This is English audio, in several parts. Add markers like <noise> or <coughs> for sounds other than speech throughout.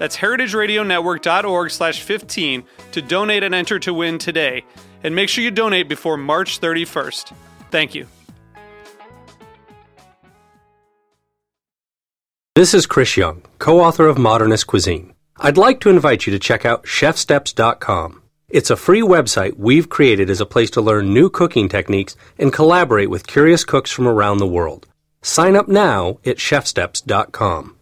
That's heritageradionetwork.org slash 15 to donate and enter to win today. And make sure you donate before March 31st. Thank you. This is Chris Young, co author of Modernist Cuisine. I'd like to invite you to check out chefsteps.com. It's a free website we've created as a place to learn new cooking techniques and collaborate with curious cooks from around the world. Sign up now at chefsteps.com.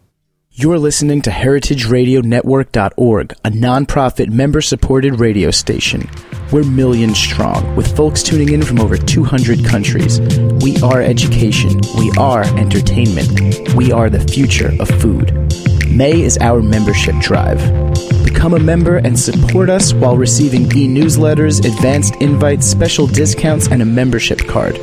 You're listening to HeritageRadioNetwork.org, a nonprofit member supported radio station. We're millions strong, with folks tuning in from over 200 countries. We are education. We are entertainment. We are the future of food. May is our membership drive. Become a member and support us while receiving e newsletters, advanced invites, special discounts, and a membership card.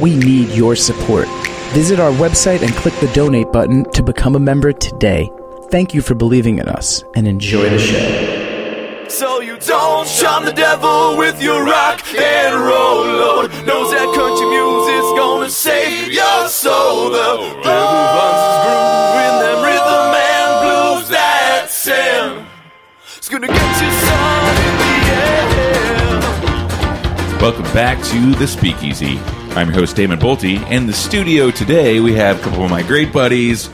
We need your support. Visit our website and click the donate button to become a member today. Thank you for believing in us and enjoy the show. So you don't charm the devil with your rock and roll, Lord. Knows that country music's gonna save your soul. The devil runs his groove in them rhythm and blues that Sam. It's gonna get you some in the end. Welcome back to the Speakeasy. I'm your host Damon Boelte. In the studio today, we have a couple of my great buddies,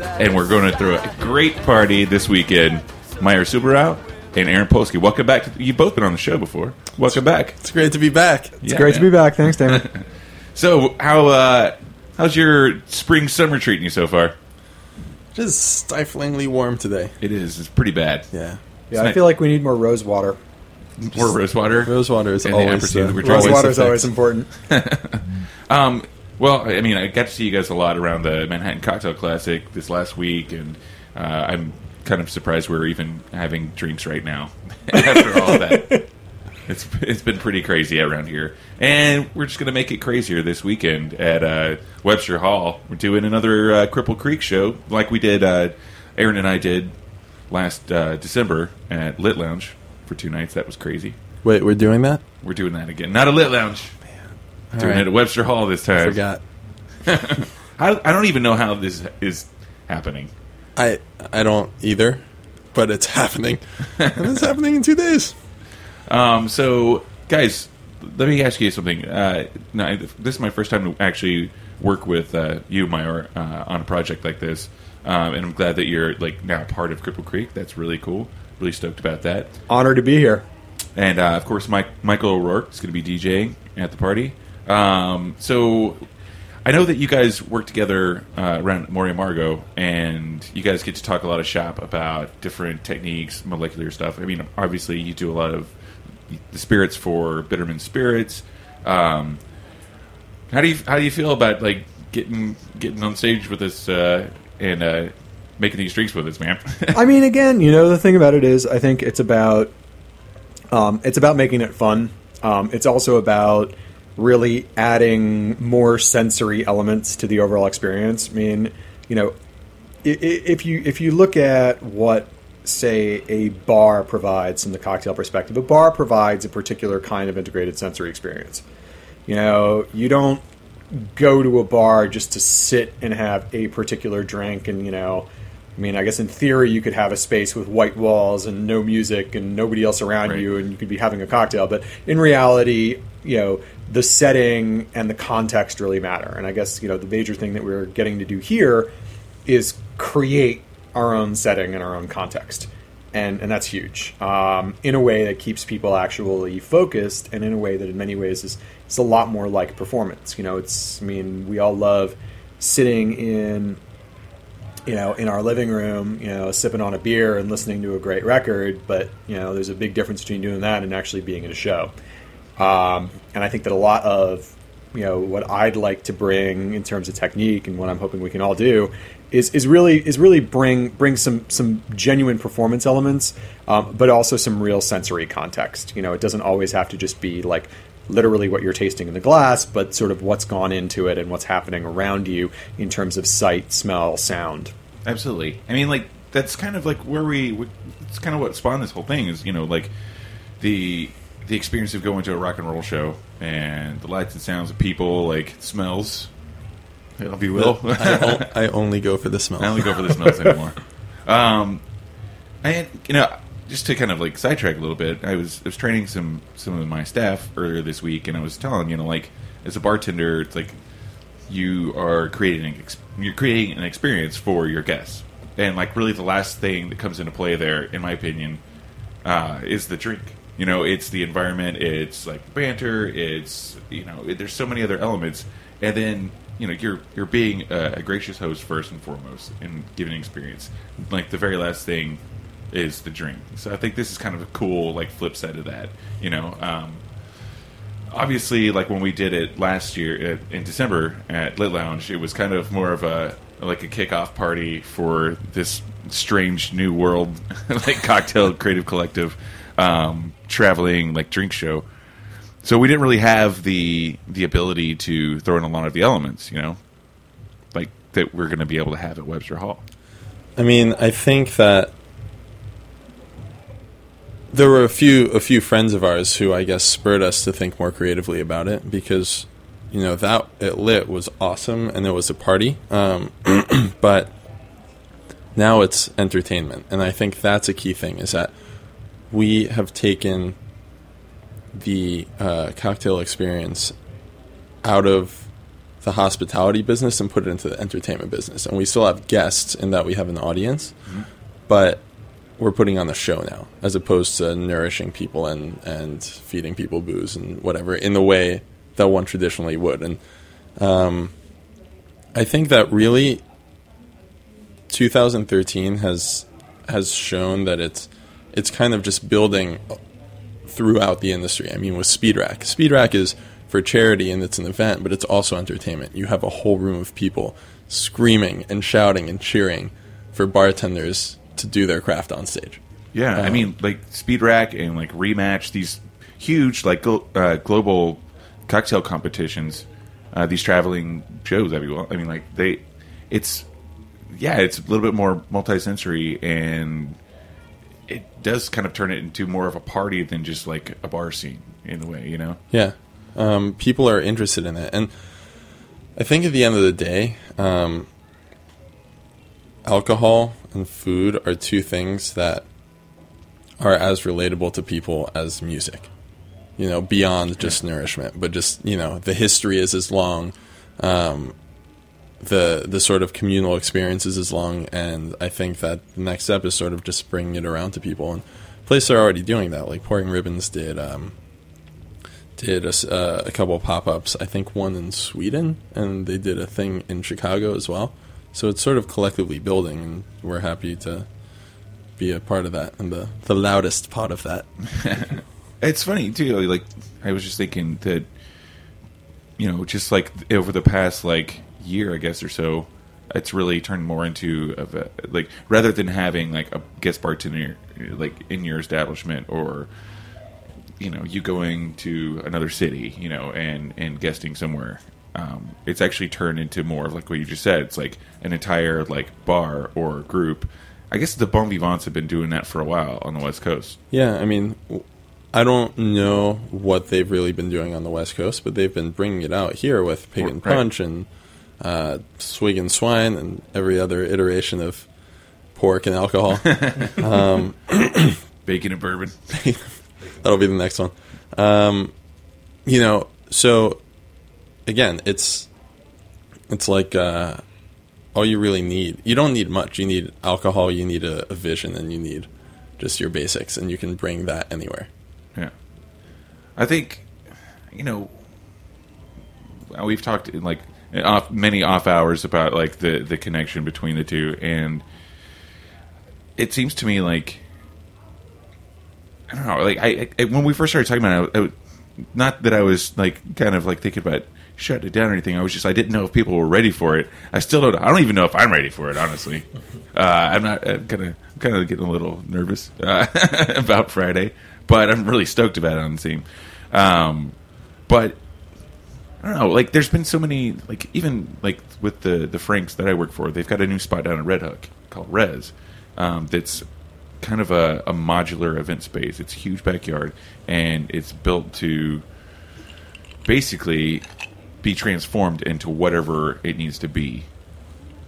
and we're going to throw a great party this weekend. Mayur Subbarao and Aaron Polsky. Welcome back. To, you've both been on the show before. Welcome back. It's great to be back. It's Great to be back. Thanks, Damon. <laughs> So, how uh, how's your spring summer treating you so far? Just stiflingly warm today. It is. It's pretty bad. Yeah. Yeah, I feel like we need more rose water. More rose water. Rose water is And always ampersand uh, that we're Rose Always water is always important. <laughs> Um, well, I mean, I got to see you guys a lot around the Manhattan Cocktail Classic this last week, and uh, I'm kind of surprised we're even having drinks right now <laughs> after all that. <laughs> It's it's been pretty crazy around here, and we're just going to make it crazier this weekend at uh, Webster Hall. We're doing another uh, Cripple Creek show, like we did. Uh, Aaron and I did last uh, December at Lit Lounge for two nights. That was crazy. Wait, we're doing that? We're doing that again. Not a Lit Lounge. Man. Doing right. it at Webster Hall this time. I forgot. <laughs> I, I don't even know how this is happening. I I don't either, but it's happening. and it's happening in two days. Um, so, guys, let me ask you something. Uh, no, this is my first time to actually work with uh, you, Mayur, uh, on a project like this, um, and I'm glad that you're like now part of Cripple Creek. That's really cool. Really stoked about that. Honored to be here. And uh, of course, Mike, Michael O'Rourke is going to be DJing at the party. Um, so I know that you guys work together uh, around Amor y Amargo, and you guys get to talk a lot of shop about different techniques, molecular stuff. I mean, obviously, you do a lot of the spirits for Bittermens Spirits. Um, how do you how do you feel about like getting getting on stage with us uh, and uh, making these drinks with us, man? <laughs> I mean, again, you know, the thing about it is, I think it's about um, it's about making it fun. Um, it's also about really adding more sensory elements to the overall experience. I mean, you know, if you if you look at what say a bar provides from the cocktail perspective, a bar provides a particular kind of integrated sensory experience. You know, you don't go to a bar just to sit and have a particular drink and you know I mean, I guess in theory you could have a space with white walls and no music and nobody else around Right. you and you could be having a cocktail, but in reality, you know, the setting and the context really matter. And I guess, you know, the major thing that we're getting to do here is create our own setting and our own context. and and that's huge. Um, in a way that keeps people actually focused, and in a way that in many ways is it's a lot more like performance. You know, it's I mean we all love sitting in you know, in our living room, you know, sipping on a beer and listening to a great record. But you know, there's a big difference between doing that and actually being at a show. Um, and I think that a lot of you know what I'd like to bring in terms of technique and what I'm hoping we can all do is, is really is really bring bring some some genuine performance elements, um, but also some real sensory context. You know, it doesn't always have to just be like literally what you're tasting in the glass, but sort of what's gone into it and what's happening around you in terms of sight, smell, sound. Absolutely. I mean, like that's kind of like where we. It's kind of what spawned this whole thing. Is you know like the the experience of going to a rock and roll show and the lights and sounds of people, like smells, if you will. I only go for the smells. I only go for the <laughs> smells anymore. <laughs> Um, and you know, just to kind of like sidetrack a little bit, I was I was training some some of my staff earlier this week, and I was telling you know like as a bartender, it's like you are creating an you're creating an experience for your guests, and like really the last thing that comes into play there, in my opinion, uh, is the drink. You know, it's the environment, it's like banter, it's you know, there's so many other elements, and then you know you're you're being a, a gracious host first and foremost and giving experience. Like the very last thing is the drink. So I think this is kind of a cool like flip side of that. You know, um, obviously, like when we did it last year uh, in December at Lit Lounge, it was kind of more of a like a kickoff party for this strange new world <laughs> like cocktail creative collective um, traveling like drink show. So we didn't really have the the ability to throw in a lot of the elements, you know, like that we're going to be able to have at Webster Hall. I mean, I think that there were a few a few friends of ours who I guess spurred us to think more creatively about it because you know that it lit was awesome and it was a party, um, <clears throat> but now it's entertainment, and I think that's a key thing is that we have taken the uh, cocktail experience out of the hospitality business and put it into the entertainment business. And we still have guests in that we have an audience, but we're putting on the show now as opposed to nourishing people and, and feeding people booze and whatever in the way that one traditionally would. And um, I think that really 2013 has has shown that it's it's kind of just building throughout the industry. I mean, with Speed Rack, Speed Rack is for charity and it's an event, but it's also entertainment. You have a whole room of people screaming and shouting and cheering for bartenders to do their craft on stage. Yeah, I mean, like Speed Rack and like Rematch, these huge like glo- uh, global cocktail competitions, uh, these traveling shows. I mean, I mean, like they, it's yeah, it's a little bit more multi-sensory and it does kind of turn it into more of a party than just like a bar scene in a way, you know. Yeah, um, people are interested in it, and I think at the end of the day, um, alcohol and food are two things that are as relatable to people as music. You know, beyond just nourishment, but just you know, the history is as long. Um, the the sort of communal experiences is as long, and I think that the next step is sort of just bringing it around to people. And places are already doing that. Like Pouring Ribbons did um, did a, uh, a couple of pop ups. I think one in Sweden, and they did a thing in Chicago as well. So it's sort of collectively building, and we're happy to be a part of that and the the loudest part of that. <laughs> It's funny too. Like I was just thinking that, you know, just like over the past like year, I guess or so, it's really turned more into of a, like rather than having like a guest bartender like in your establishment or you know you going to another city, you know, and and guesting somewhere. Um, it's actually turned into more of like what you just said. It's like an entire like bar or group. I guess the Bon Vivants have been doing that for a while on the West Coast. Yeah, I mean, I don't know what they've really been doing on the West Coast, but they've been bringing it out here with Pig and Right. Punch and uh, Swig and Swine and every other iteration of pork and alcohol. <laughs> <coughs> Bacon and bourbon. <laughs> That'll be the next one. Um, you know, so again, it's it's like uh, all you really need. You don't need much. You need alcohol. You need a, a vision, and you need just your basics, and you can bring that anywhere. Yeah, I think you know we've talked in like off many off hours about like the the connection between the two, and it seems to me like I don't know, like I, I when we first started talking about it, I, I, not that I was like kind of like thinking about shutting it down or anything. I was just I didn't know if people were ready for it. I still don't. I don't even know if I'm ready for it. Honestly, <laughs> uh, I'm not. I'm kind of kind of getting a little nervous uh, <laughs> about Friday, but I'm really stoked about it on the team. Um, but I don't know. Like, there's been so many. Like, even like with the the Franks that I work for, they've got a new spot down at Red Hook called Res. Um, that's kind of a, a modular event space. It's a huge backyard, and it's built to basically be transformed into whatever it needs to be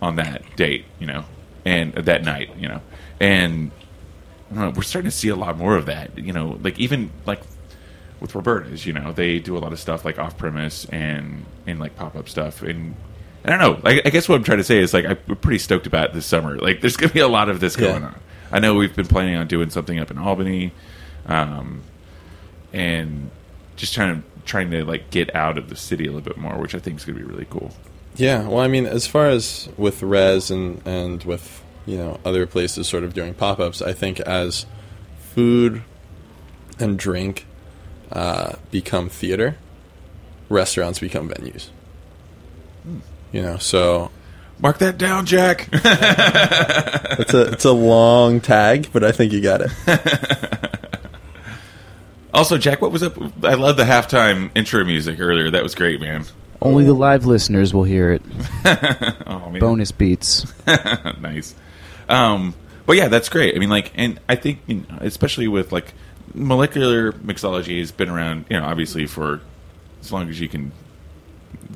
on that date, you know, and that night, you know, and I don't know, we're starting to see a lot more of that, you know, like even like with Roberta's, you know, they do a lot of stuff like off premise and and like pop up stuff, and I don't know. I, I guess what I'm trying to say is like I'm pretty stoked about this summer. Like, there's gonna be a lot of this Yeah. going on. I know we've been planning on doing something up in Albany, um, and just trying to trying to like get out of the city a little bit more, which I think is gonna be really cool. Yeah, well, I mean, as far as with Res and and with you know other places sort of doing pop ups, I think as food and drink uh, become theater, restaurants become venues. You know, so Mark that down, Jack. <laughs> it's a it's a long tag, but I think you got it. <laughs> also, Jack, what was up? I love the halftime intro music earlier. That was great, man. Only the live listeners will hear it. <laughs> Oh, man. Bonus beats. <laughs> nice. Um, but yeah, that's great. I mean, like, and I think, you know, especially with like molecular mixology has been around, you know, obviously for as long as you can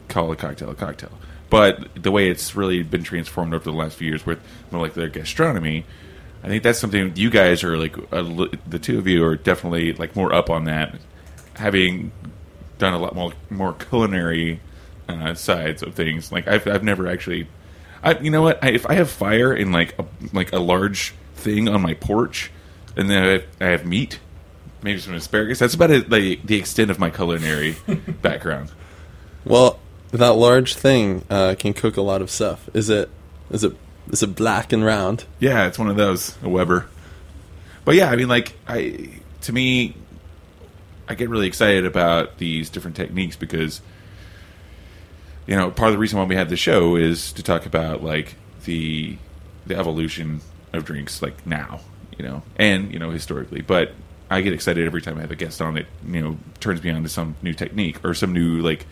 call a cocktail a cocktail. But the way it's really been transformed over the last few years with molecular gastronomy, I think that's something you guys are like, a, li- the two of you are definitely like more up on that, having done a lot more more culinary uh, sides of things. Like I've I've never actually, I you know what? I, if I have fire in like a like a large thing on my porch, and then I have, I have meat, maybe some asparagus. That's about it, like the extent of my culinary <laughs> background. Well, that large thing uh, can cook a lot of stuff. Is it? Is it? Is it black and round? Yeah, it's one of those a Weber. But yeah, I mean, like I to me, I get really excited about these different techniques because you know part of the reason why we have the show is to talk about like the the evolution of drinks like now, you know, and you know historically. But I get excited every time I have a guest on that you know turns me on to some new technique or some new like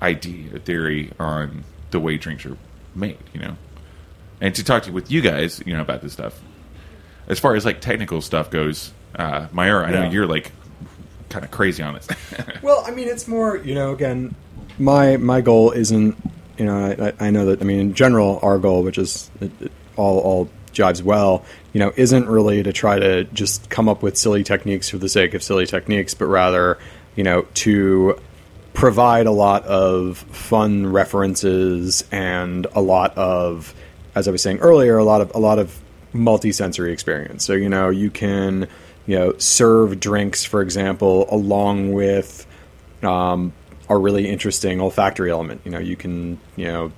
idea or theory on the way drinks are made, you know and to talk to with you guys, you know, about this stuff. As far as like technical stuff goes, uh, Mayur, I know Yeah. you're like kind of crazy on this. <laughs> Well, I mean, it's more, you know, again, my my goal isn't, you know, I, I- I know that, I mean, in general, our goal, which is it, it all all jives well, you know, isn't really to try to just come up with silly techniques for the sake of silly techniques, but rather, you know, to provide a lot of fun references and a lot of, as I was saying earlier, a lot of a lot of multi-sensory experience. So you know, you can you know serve drinks, for example, along with um, a really interesting olfactory element. You know, you can you know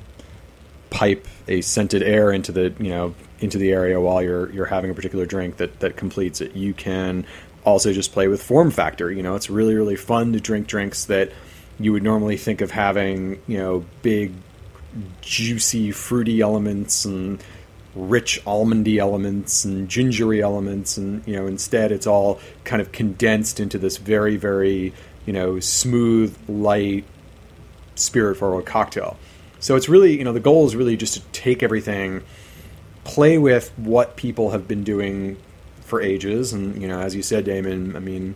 pipe a scented air into the you know into the area while you're you're having a particular drink that that completes it. You can also just play with form factor. You know, it's really really fun to drink drinks that you would normally think of having you know big juicy fruity elements and rich almondy elements and gingery elements and you know instead it's all kind of condensed into this very very you know smooth light spirit forward cocktail. So it's really you know the goal is really just to take everything play with what people have been doing for ages. And you know as you said damon i mean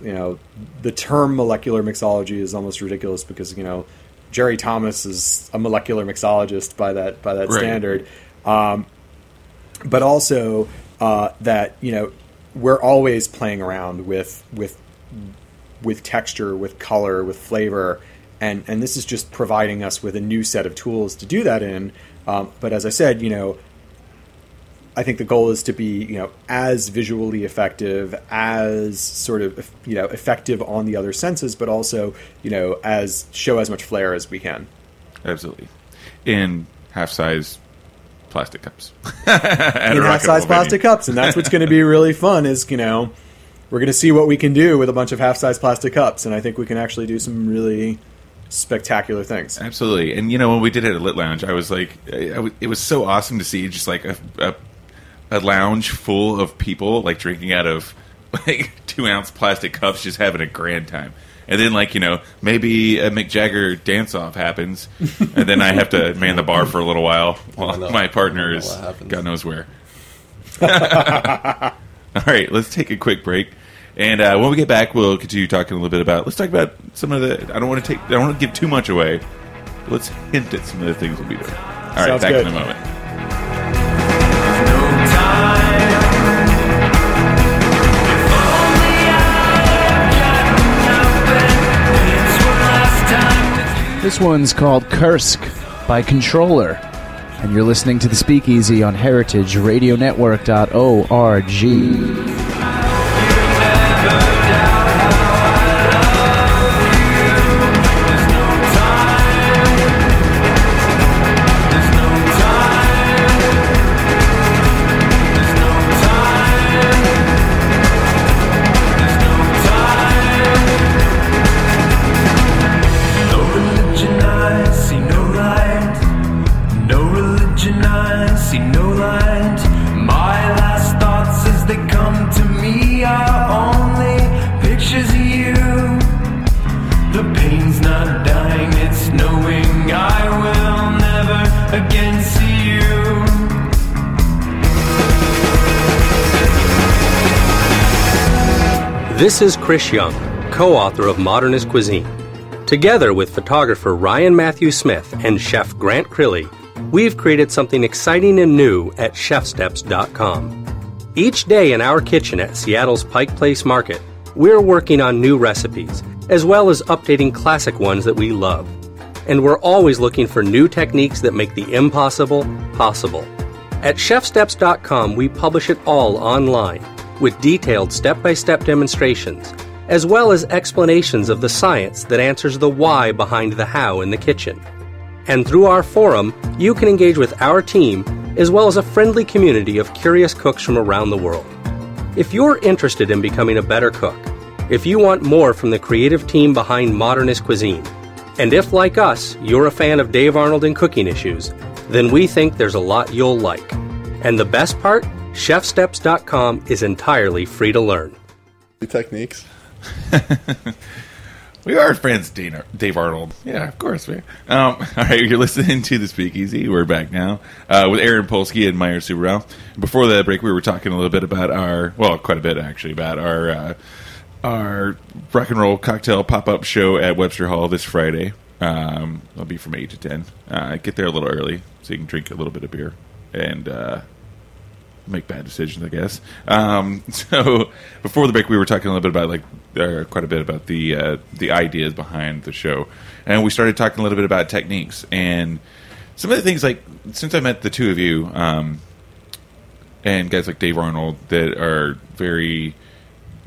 you know the term molecular mixology is almost ridiculous because you know Jerry Thomas is a molecular mixologist by that by that Right. standard, um, but also uh, that you know we're always playing around with with with texture, with color, with flavor, and and this is just providing us with a new set of tools to do that in. Um, but as I said, you know, I think the goal is to be, you know, as visually effective, as sort of, you know, effective on the other senses, but also, you know, as show as much flair as we can. Absolutely. In half size plastic cups. <laughs> in half size plastic cups, and that's what's going to be <laughs> really fun. Is you know, we're going to see what we can do with a bunch of half size plastic cups, and I think we can actually do some really spectacular things. Absolutely. And you know, when we did it at Lit Lounge, I was like, I, I w- it was so awesome to see just like a, a a lounge full of people like drinking out of <laughs> like two ounce plastic cups, just having a grand time. And then, like you know, maybe a Mick Jagger dance off happens, and then I have to <laughs> man the bar for a little while while know. my partner is. God knows where. <laughs> All right, let's take a quick break, and uh, when we get back, we'll continue talking a little bit about. Let's talk about some of the. I don't want to take. I don't want to give too much away. Let's hint at some of the things we'll be doing. All right, Sounds back good. in a moment. This one's called Kursk by Kntrlr. And you're listening to the Speakeasy on heritageradionetwork.org. This is Chris Young, co author of Modernist Cuisine. Together with photographer Ryan Matthew Smith and chef Grant Crilly, we've created something exciting and new at chefsteps.com. Each day in our kitchen at Seattle's Pike Place Market, we're working on new recipes, as well as updating classic ones that we love. And we're always looking for new techniques that make the impossible possible. At chefsteps.com, we publish it all online with detailed step by step demonstrations, as well as explanations of the science that answers the why behind the how in the kitchen. And through our forum, you can engage with our team as well as a friendly community of curious cooks from around the world. If you're interested in becoming a better cook, if you want more from the creative team behind Modernist Cuisine, and if, like us, you're a fan of Dave Arnold and cooking issues, then we think there's a lot you'll like. And the best part? ChefSteps.com is entirely free to learn. techniques. <laughs> We are friends, Dana, Dave Arnold. Yeah, of course we are. Um, <laughs> all right, you're listening to the Speakeasy. We're back now uh, with Aaron Polsky and Mayur Subbarao. Before the break, we were talking a little bit about our, well, quite a bit actually, about our uh, our rock and roll cocktail pop up show at Webster Hall this Friday. Um, it'll be from eight to ten. Uh, get there a little early so you can drink a little bit of beer and uh, make bad decisions, I guess. Um, <laughs> so before the break, we were talking a little bit about like uh, quite a bit about the uh, the ideas behind the show, and we started talking a little bit about techniques and some of the things like since I met the two of you um, and guys like Dave Arnold that are very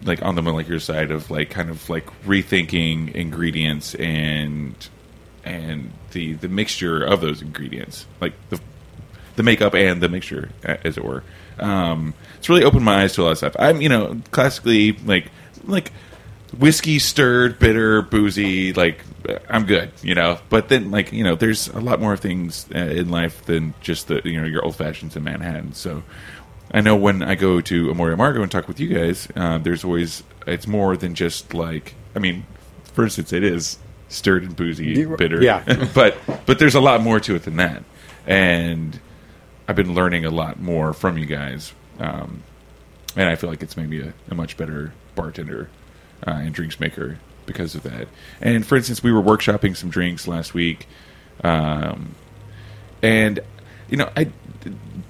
like on the molecular side of like kind of like rethinking ingredients and and the the mixture of those ingredients like the the makeup and the mixture, as it were. Um, it's really opened my eyes to a lot of stuff. I'm, you know, classically like like whiskey stirred, bitter, boozy. Like I'm good, you know. But then, like you know, there's a lot more things uh, in life than just the you know your old fashions in Manhattan. So I know when I go to Amor y Amargo and talk with you guys, uh, there's always it's more than just like I mean, for instance, it is stirred and boozy, bitter, yeah. <laughs> but but there's a lot more to it than that, and I've been learning a lot more from you guys, um, and I feel like it's made me a, a much better bartender uh, and drinks maker because of that. And for instance, we were workshopping some drinks last week, um, and you know, I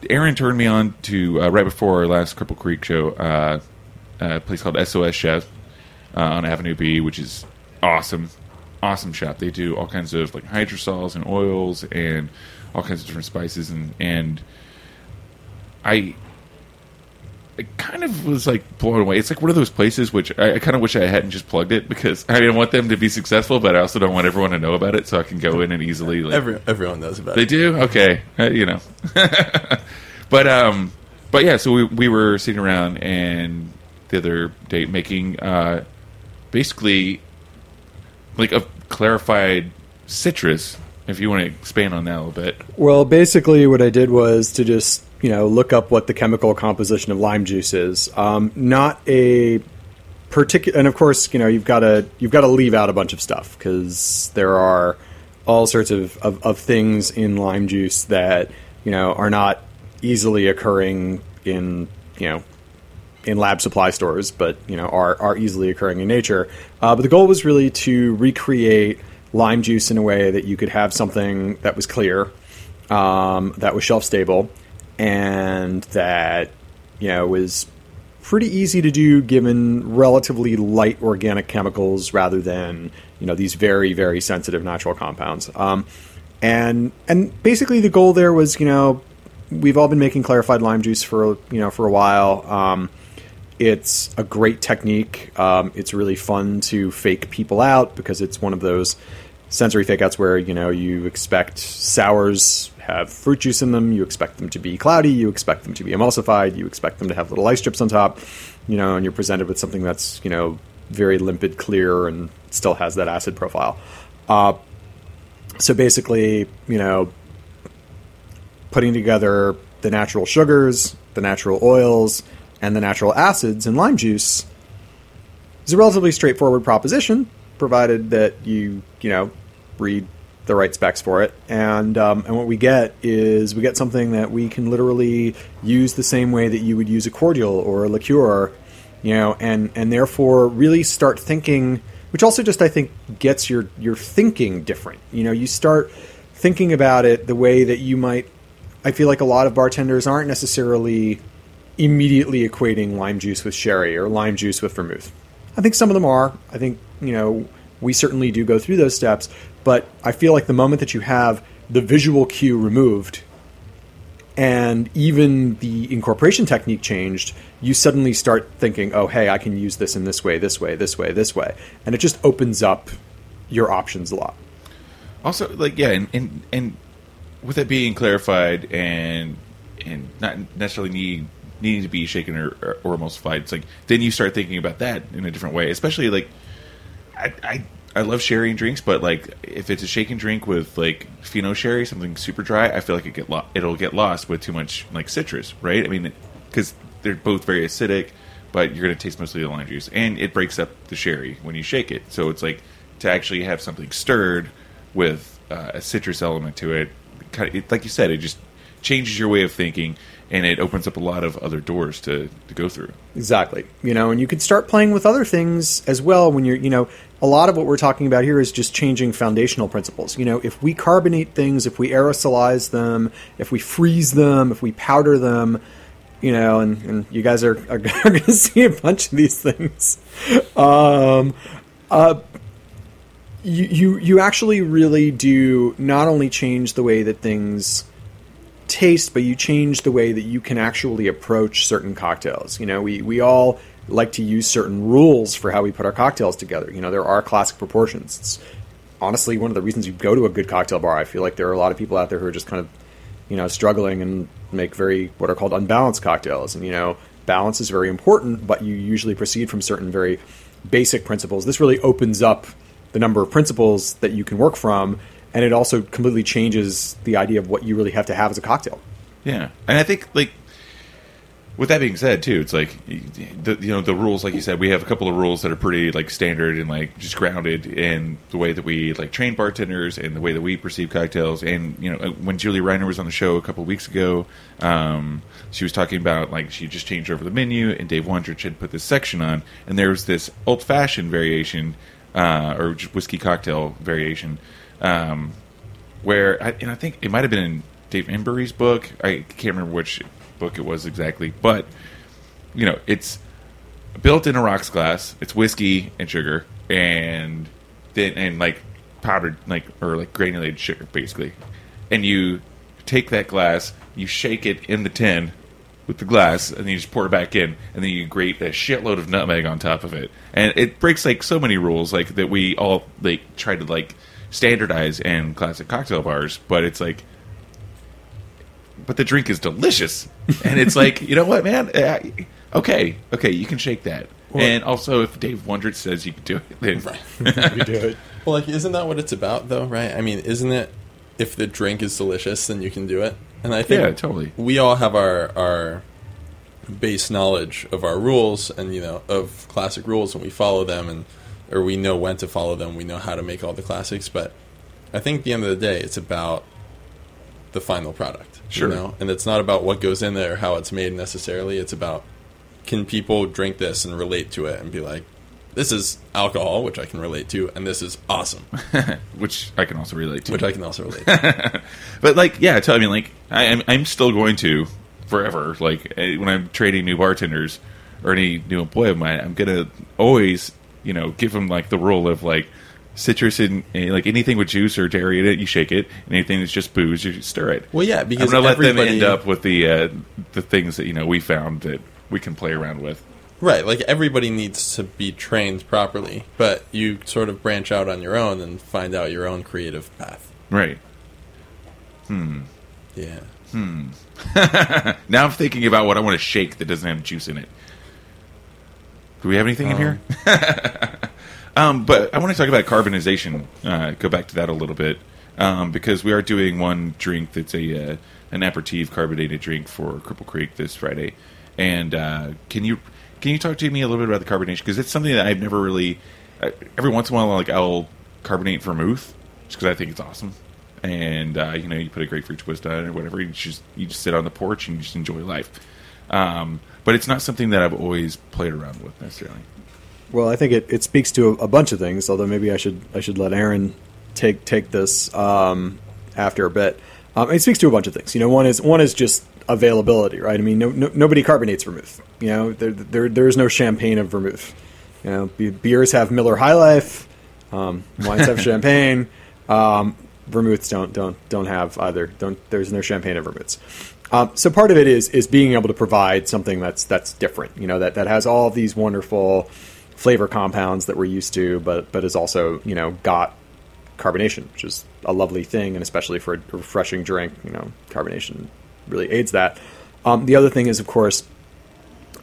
Aaron turned me on to uh, right before our last Cripple Creek show, uh, a place called SOS Chef uh, on Avenue B, which is awesome, awesome shop. They do all kinds of like hydrosols and oils and all kinds of different spices and and I I kind of was like blown away. It's like one of those places which I, I kind of wish I hadn't just plugged it because I didn't want them to be successful, but I also don't want everyone to know about it, so I can go in and easily like Every, everyone knows about they it. do okay, uh, you know. <laughs> but um, but yeah, so we we were sitting around and the other day making uh, basically like a clarified citrus. If you want to expand on that a little bit, Well, basically, what I did was to just you know look up what the chemical composition of lime juice is. Um, not a particular, and of course, you know you've got to you've got to leave out a bunch of stuff because there are all sorts of, of, of things in lime juice that you know are not easily occurring in you know in lab supply stores, but you know are are easily occurring in nature. Uh, but the goal was really to recreate lime juice in a way that you could have something that was clear, um, that was shelf stable, and that you know was pretty easy to do given relatively light organic chemicals rather than you know these very very sensitive natural compounds. Um, and and basically the goal there was you know we've all been making clarified lime juice for you know for a while. Um, it's a great technique. Um, it's really fun to fake people out because it's one of those sensory fake outs where you know you expect sours have fruit juice in them, you expect them to be cloudy, you expect them to be emulsified, you expect them to have little ice strips on top, you know, and you're presented with something that's you know very limpid, clear, and still has that acid profile. Uh, so basically, you know, putting together the natural sugars, the natural oils, and the natural acids in lime juice is a relatively straightforward proposition, provided that you you know read the right specs for it. And um, and what we get is we get something that we can literally use the same way that you would use a cordial or a liqueur, you know, and and therefore really start thinking. Which also just I think gets your your thinking different. You know, you start thinking about it the way that you might. I feel like a lot of bartenders aren't necessarily immediately equating lime juice with sherry or lime juice with vermouth. I think some of them are. I think, you know, we certainly do go through those steps, but I feel like the moment that you have the visual cue removed and even the incorporation technique changed, you suddenly start thinking, oh, hey, I can use this in this way, this way, this way, this way. And it just opens up your options a lot. also like yeah, and and, and with it being clarified and and not necessarily need needing to be shaken or, or, or emulsified, it's like then you start thinking about that in a different way. Especially like I, I I love sherry and drinks, but like if it's a shaken drink with like fino sherry, something super dry, I feel like it get lo- it'll get lost with too much like citrus, right? I mean, because they're both very acidic, but you're going to taste mostly the lime juice, and it breaks up the sherry when you shake it. So it's like to actually have something stirred with uh, a citrus element to it, kind of, it, like you said, it just changes your way of thinking, and it opens up a lot of other doors to to go through. Exactly. You know, and you can start playing with other things as well when you're, you know, a lot of what we're talking about here is just changing foundational principles. You know, if we carbonate things, if we aerosolize them, if we freeze them, if we powder them, you know, and, and you guys are, are, <laughs> going to see a bunch of these things. Um, uh, you, you you actually really do not only change the way that things taste, but you change the way that you can actually approach certain cocktails. You know, we, we all like to use certain rules for how we put our cocktails together. You know, there are classic proportions. It's honestly one of the reasons you go to a good cocktail bar. I feel like there are a lot of people out there who are just kind of, you know, struggling and make very what are called unbalanced cocktails. And, you know, balance is very important, but you usually proceed from certain very basic principles. This really opens up the number of principles that you can work from and it also completely changes the idea of what you really have to have as a cocktail. Yeah, and I think like with that being said, too, it's like the, you know the rules, like you said, we have a couple of rules that are pretty like standard and like just grounded in the way that we like train bartenders and the way that we perceive cocktails. And you know, when Julie Reiner was on the show a couple of weeks ago, um, she was talking about like she just changed over the menu, and Dave Wondrich had put this section on, and there was this old fashioned variation uh, or whiskey cocktail variation. Um, where I, and I think it might have been in Dave Embury's book. I can't remember which book it was exactly, but you know, it's built in a rocks glass. It's whiskey and sugar, and then and like powdered like or like granulated sugar, basically. And you take that glass, you shake it in the tin, with the glass, and then you just pour it back in, and then you grate a shitload of nutmeg on top of it, and it breaks like so many rules, like that we all like try to like standardize and classic cocktail bars, but it's like. But the drink is delicious, and it's like you know what, man? Uh, Okay, okay, you can shake that. and also, if Dave Wondrich says you can do it, then <laughs> You do it. Well, like, isn't that what it's about, though? Right? I mean, isn't it? If the drink is delicious, then you can do it. And I think Yeah, totally. We all have our our base knowledge of our rules, and you know, of classic rules, and we follow them, and or we know when to follow them. We know how to make all the classics. But I think at the end of the day, it's about the final product. Sure. You know? And it's not about what goes in there or how it's made necessarily. It's about can people drink this and relate to it and be like, this is alcohol, which I can relate to, and this is awesome, <laughs> which I can also relate to. which I can also relate to. <laughs> But like, yeah, tell I mean, like, I, I'm I'm still going to forever. Like eh, when I'm training new bartenders or any new employee of mine, I'm gonna always, you know, give them like the rule of like citrus and eh, like anything with juice or dairy in it, you shake it, and anything that's just booze, you stir it. Well, yeah, because I'm gonna let them end up with the uh, the things that you know we found that we can play around with. Right, like everybody needs to be trained properly, but you sort of branch out on your own and find out your own creative path. Right. Hmm. Yeah. Hmm. <laughs> now I'm thinking about what I want to shake that doesn't have juice in it. Do we have anything in here? um, <laughs> but I want to talk about carbonization. Uh, go back to that a little bit um, because we are doing one drink that's a uh, an aperitif carbonated drink for Cripple Creek this Friday. And uh, can you can you talk to me a little bit about the carbonation because it's something that I've never really. Uh, every once in a while, like I'll carbonate vermouth just because I think it's awesome. And uh, you know, you put a grapefruit twist on it or whatever. You just you just sit on the porch and you just enjoy life. Um, but it's not something that I've always played around with necessarily. Well, I think it, it speaks to a, a bunch of things. Although maybe I should I should let Aaron take take this um, after a bit. Um, it speaks to a bunch of things. You know, one is one is just availability, right? I mean, no, no, nobody carbonates vermouth. You know, there, there there is no champagne of vermouth. You know, be- beers have Miller High Life, um, wines have <laughs> champagne. Um, vermouths don't don't don't have either. Don't there's no champagne of vermouths. Um, so part of it is is being able to provide something that's that's different. You know that that has all these wonderful flavor compounds that we're used to, but but is also you know got carbonation, which is a lovely thing, and especially for a refreshing drink, you know, carbonation really aids that. Um, the other thing is, of course,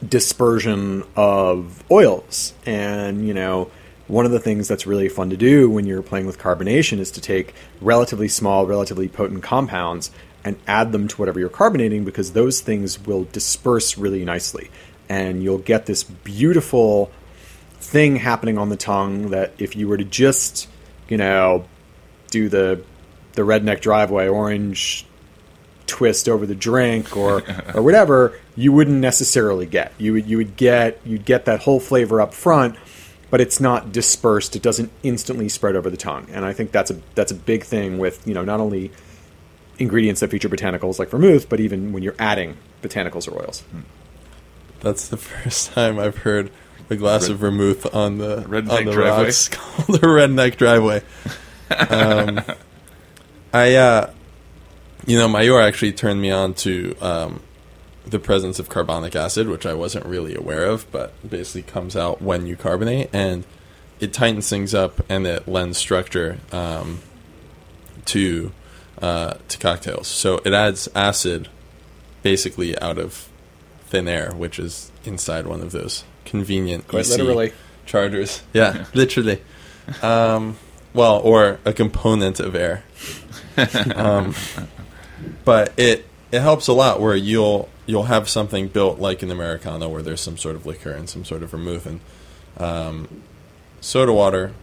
dispersion of oils, and you know, one of the things that's really fun to do when you're playing with carbonation is to take relatively small, relatively potent compounds and add them to whatever you're carbonating because those things will disperse really nicely, and you'll get this beautiful thing happening on the tongue that if you were to just, you know, do the the redneck driveway orange twist over the drink or <laughs> or whatever, you wouldn't necessarily get. You would you would get you'd get that whole flavor up front, but it's not dispersed. It doesn't instantly spread over the tongue. And I think that's a that's a big thing with, you know, not only ingredients that feature botanicals like vermouth, but even when you're adding botanicals or oils. That's the <laughs> first time I've heard a glass of vermouth on the Redneck on the driveway. rocks <laughs> called the redneck driveway. <laughs> um, I, uh, you know, Mayur actually turned me on to um, the presence of carbonic acid, which I wasn't really aware of, but basically comes out when you carbonate, and it tightens things up and it lends structure um, to uh, to cocktails. So it adds acid basically out of thin air, which is inside one of those convenient Quite EC literally. chargers. <laughs> Yeah, literally. Um, well, or a component of air. <laughs> um, but it it helps a lot where you'll you'll have something built like an americano where there's some sort of liquor and some sort of vermouth and um, soda water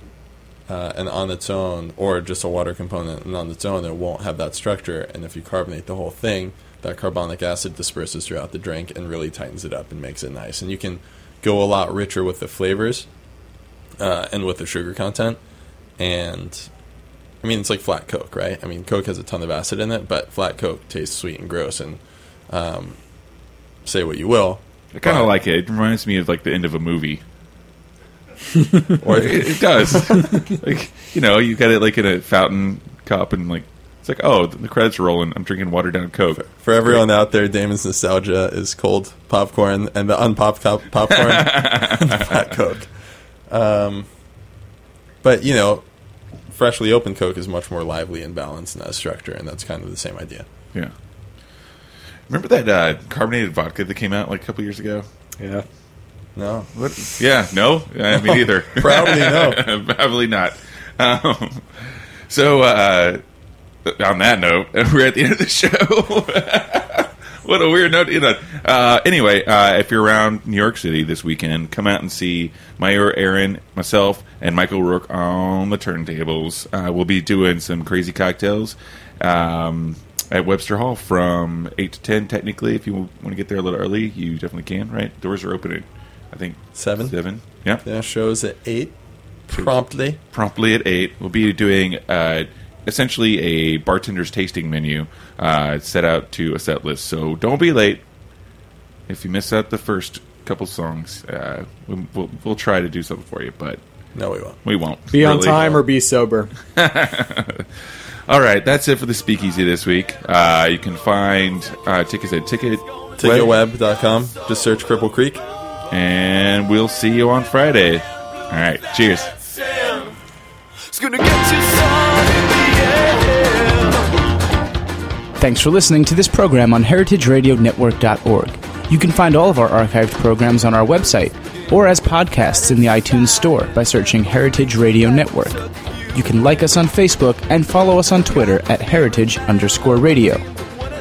uh, and on its own or just a water component and on its own it won't have that structure and if you carbonate the whole thing that carbonic acid disperses throughout the drink and really tightens it up and makes it nice and you can go a lot richer with the flavors uh, and with the sugar content and I mean, it's like flat Coke, right? I mean, Coke has a ton of acid in it, but flat Coke tastes sweet and gross. And um, say what you will, I kind of like it. It reminds me of like the end of a movie. <laughs> or It, it does. <laughs> like you know, you got it like in a fountain cup, and like It's like, oh, the credits are rolling. I'm drinking watered down Coke. For everyone out there, Damon's nostalgia is cold popcorn and the unpopped cop- popcorn, and <laughs> the fat Coke. Um, but you know, freshly opened Coke is much more lively and balanced and has structure, and that's kind of the same idea. Yeah. Remember that uh, carbonated vodka that came out like a couple years ago? Yeah. No, What? Yeah, no, I mean, <laughs> either. Probably no. <laughs> Probably not. Um, so, uh, on that note, <laughs> we're at the end of the show. what a weird note. You know. Uh, anyway, uh, if you're around New York City this weekend, come out and see Mayur Aaron, myself, and Michael Rourke on the turntables. Uh, we'll be doing some crazy cocktails. Um, at Webster Hall from 8 to 10, technically. If you want to get there a little early, you definitely can, right? Doors are opening, I think, seven. 7. Yeah. Yeah, shows at eight promptly. promptly at 8 we'll be doing uh, essentially a bartender's tasting menu uh, set out to a set list so don't be late if you miss out the first couple songs uh, we'll, we'll, we'll try to do something for you but No, we won't. we won't Be on really. time or be sober. <laughs> all right that's it for the speakeasy this week uh, you can find uh, tickets at ticket Ticketweb.com. Just search Cripple Creek. And we'll see you on friday all right cheers It's gonna get you sun in the air. Thanks for listening to this program on heritageradionetwork.org. You can find all of our archived programs on our website or as podcasts in the iTunes Store by searching Heritage Radio Network. You can like us on Facebook and follow us on Twitter at heritage underscore radio.